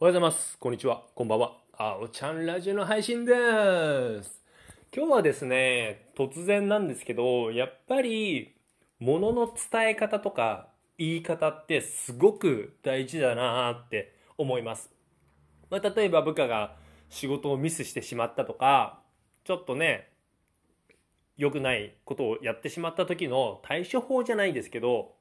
おはようございます。こんにちは。こんばんは。あおちゃんラジオの配信です。今日はですね、突然なんですけど、やっぱり、物のの伝え方とか言い方ってすごく大事だなって思います。まあ、例えば部下が仕事をミスしてしまったとか、ちょっとね、良くないことをやってしまった時の対処法じゃないですけど、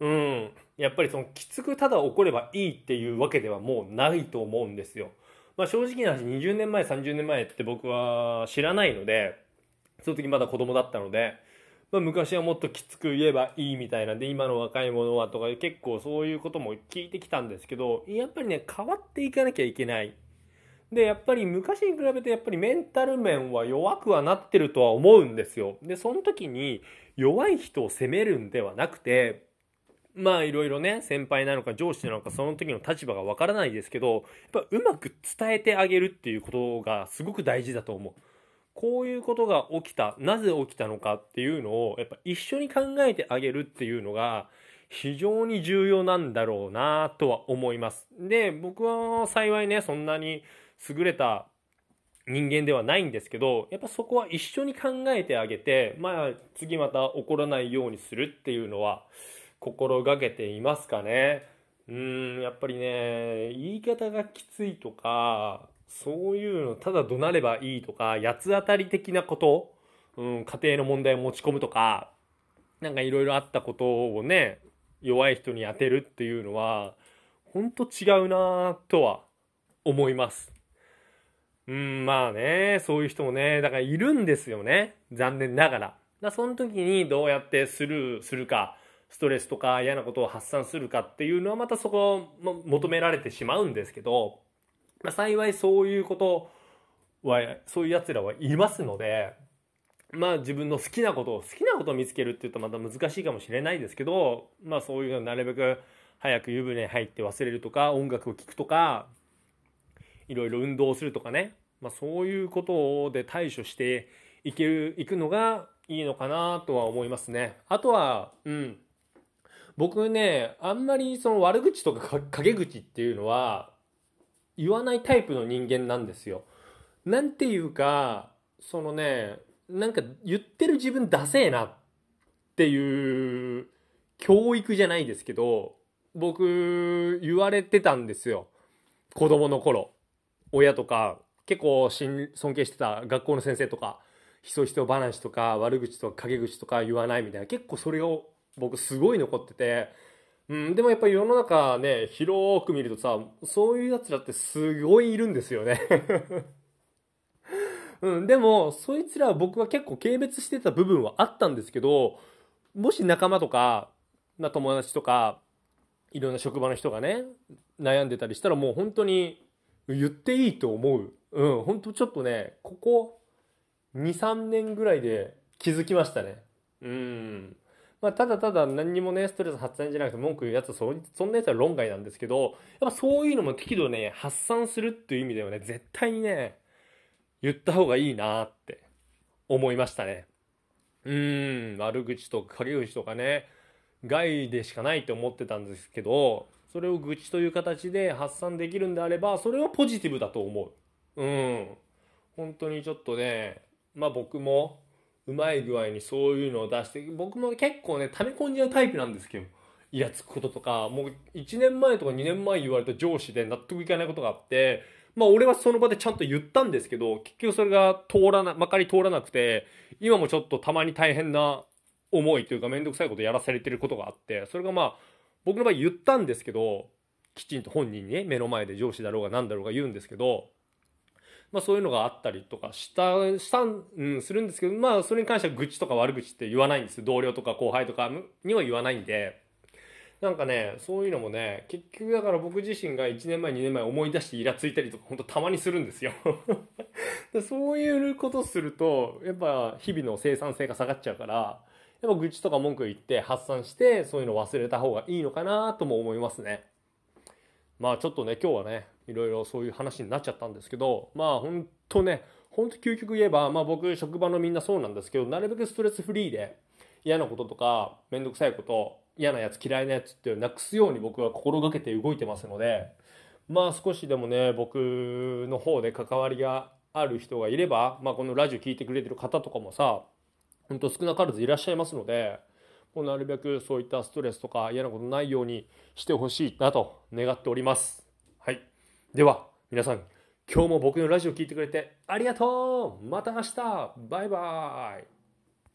うん、やっぱりそのきつくただ怒ればいいっていうわけではもうないと思うんですよ。まあ正直な話20年前30年前って僕は知らないので、その時まだ子供だったので、まあ、昔はもっときつく言えばいいみたいなんで今の若い者はとか結構そういうことも聞いてきたんですけどやっぱりね変わっていかなきゃいけないでやっぱり昔に比べてやっぱりメンタル面は弱くはなってるとは思うんですよでその時に弱い人を責めるんではなくてまあいろいろね先輩なのか上司なのかその時の立場がわからないですけどやっぱうまく伝えてあげるっていうことがすごく大事だと思う。こういうことが起きたなぜ起きたのかっていうのをやっぱ一緒に考えてあげるっていうのが非常に重要なんだろうなとは思います。で僕は幸いねそんなに優れた人間ではないんですけどやっぱそこは一緒に考えてあげてまあ次また怒らないようにするっていうのは心がけていますかね。うんやっぱりね言い方がきついとかそういうのただ怒鳴ればいいとか八つ当たり的なこと、うん、家庭の問題を持ち込むとかなんかいろいろあったことをね弱い人に当てるっていうのは本当違うなとは思います。うんまあねそういう人もねだからいるんですよね。残念ながら。だその時にどうやってスルーするか。ストレスとか嫌なことを発散するかっていうのはまたそこを求められてしまうんですけどまあ、幸いそういうことはそういうやつらはいますのでまあ自分の好きなことを好きなことを見つけるっていうとまた難しいかもしれないですけどまあそういうのなるべく早く湯船に入って忘れるとか音楽を聴くとかいろいろ運動するとかね、まあ、そういうことで対処していけるいくのがいいのかなとは思いますね。あとはうん僕ねあんまりその悪口とか陰口っていうのは言わないタイプの人間なんですよ。なんていうか、そのね、なんか言ってる自分ダセえなっていう教育じゃないですけど、僕言われてたんですよ。子供の頃。親とか、結構尊敬してた学校の先生とか、ひそひそ話とか悪口とか陰口とか言わないみたいな、結構それを僕すごい残ってて、うん、でもやっぱり世の中ね、広く見るとさ、そういうやつらってすごいいるんですよね。うん、でも、そいつらは僕は結構軽蔑してた部分はあったんですけど、もし仲間とか、な友達とか、いろんな職場の人がね、悩んでたりしたらもう本当に言っていいと思う。うん、本当ちょっとね、ここ2、3年ぐらいで気づきましたね。うん。まあ、ただただ何にもね、ストレス発散じゃなくて文句言うやつそ、そんなやつは論外なんですけど、やっぱそういうのも適度ね、発散するっていう意味ではね、絶対にね、言った方がいいなって思いましたね。うーん、悪口とか陰口とかね、害でしかないと思ってたんですけど、それを愚痴という形で発散できるんであれば、それはポジティブだと思う。うん。本当にちょっとね、まあ僕も、うまい具合にそういうのを出して僕も結構ね溜め込んじゃうタイプなんですけどイラつくこととかもう1年前とか2年前言われた上司で納得いかないことがあってまあ俺はその場でちゃんと言ったんですけど結局それが通らなまかり通らなくて今もちょっとたまに大変な思いというか面倒くさいことやらされてることがあってそれがまあ僕の場合言ったんですけどきちんと本人にね目の前で上司だろうが何だろうが言うんですけどまあそういうのがあったりとかした、したん、うん、するんですけど、まあそれに関しては愚痴とか悪口って言わないんです同僚とか後輩とかには言わないんで、なんかね、そういうのもね、結局だから僕自身が1年前、2年前思い出してイラついたりとか、本当たまにするんですよ。でそういうことすると、やっぱ日々の生産性が下がっちゃうから、やっぱ愚痴とか文句言って発散して、そういうの忘れた方がいいのかなとも思いますね。まあちょっとね、今日はね、いろいろそういう話になっちゃったんですけど、まあ本当ね、本当究極言えば、まあ僕、職場のみんなそうなんですけど、なるべくストレスフリーで、嫌なこととか、めんどくさいこと、嫌なやつ、嫌いなやつってなくすように僕は心がけて動いてますので、まあ少しでもね僕の方で関わりがある人がいれば、まあ、このラジオ聞いてくれてる方とかもさほんと少なからずいらっしゃいますのでもうなるべくそういったストレスとか嫌なことないようにしてほしいなと願っております。はい。では皆さん今日も僕のラジオ聞いてくれてありがとう。また明日。バイバイ。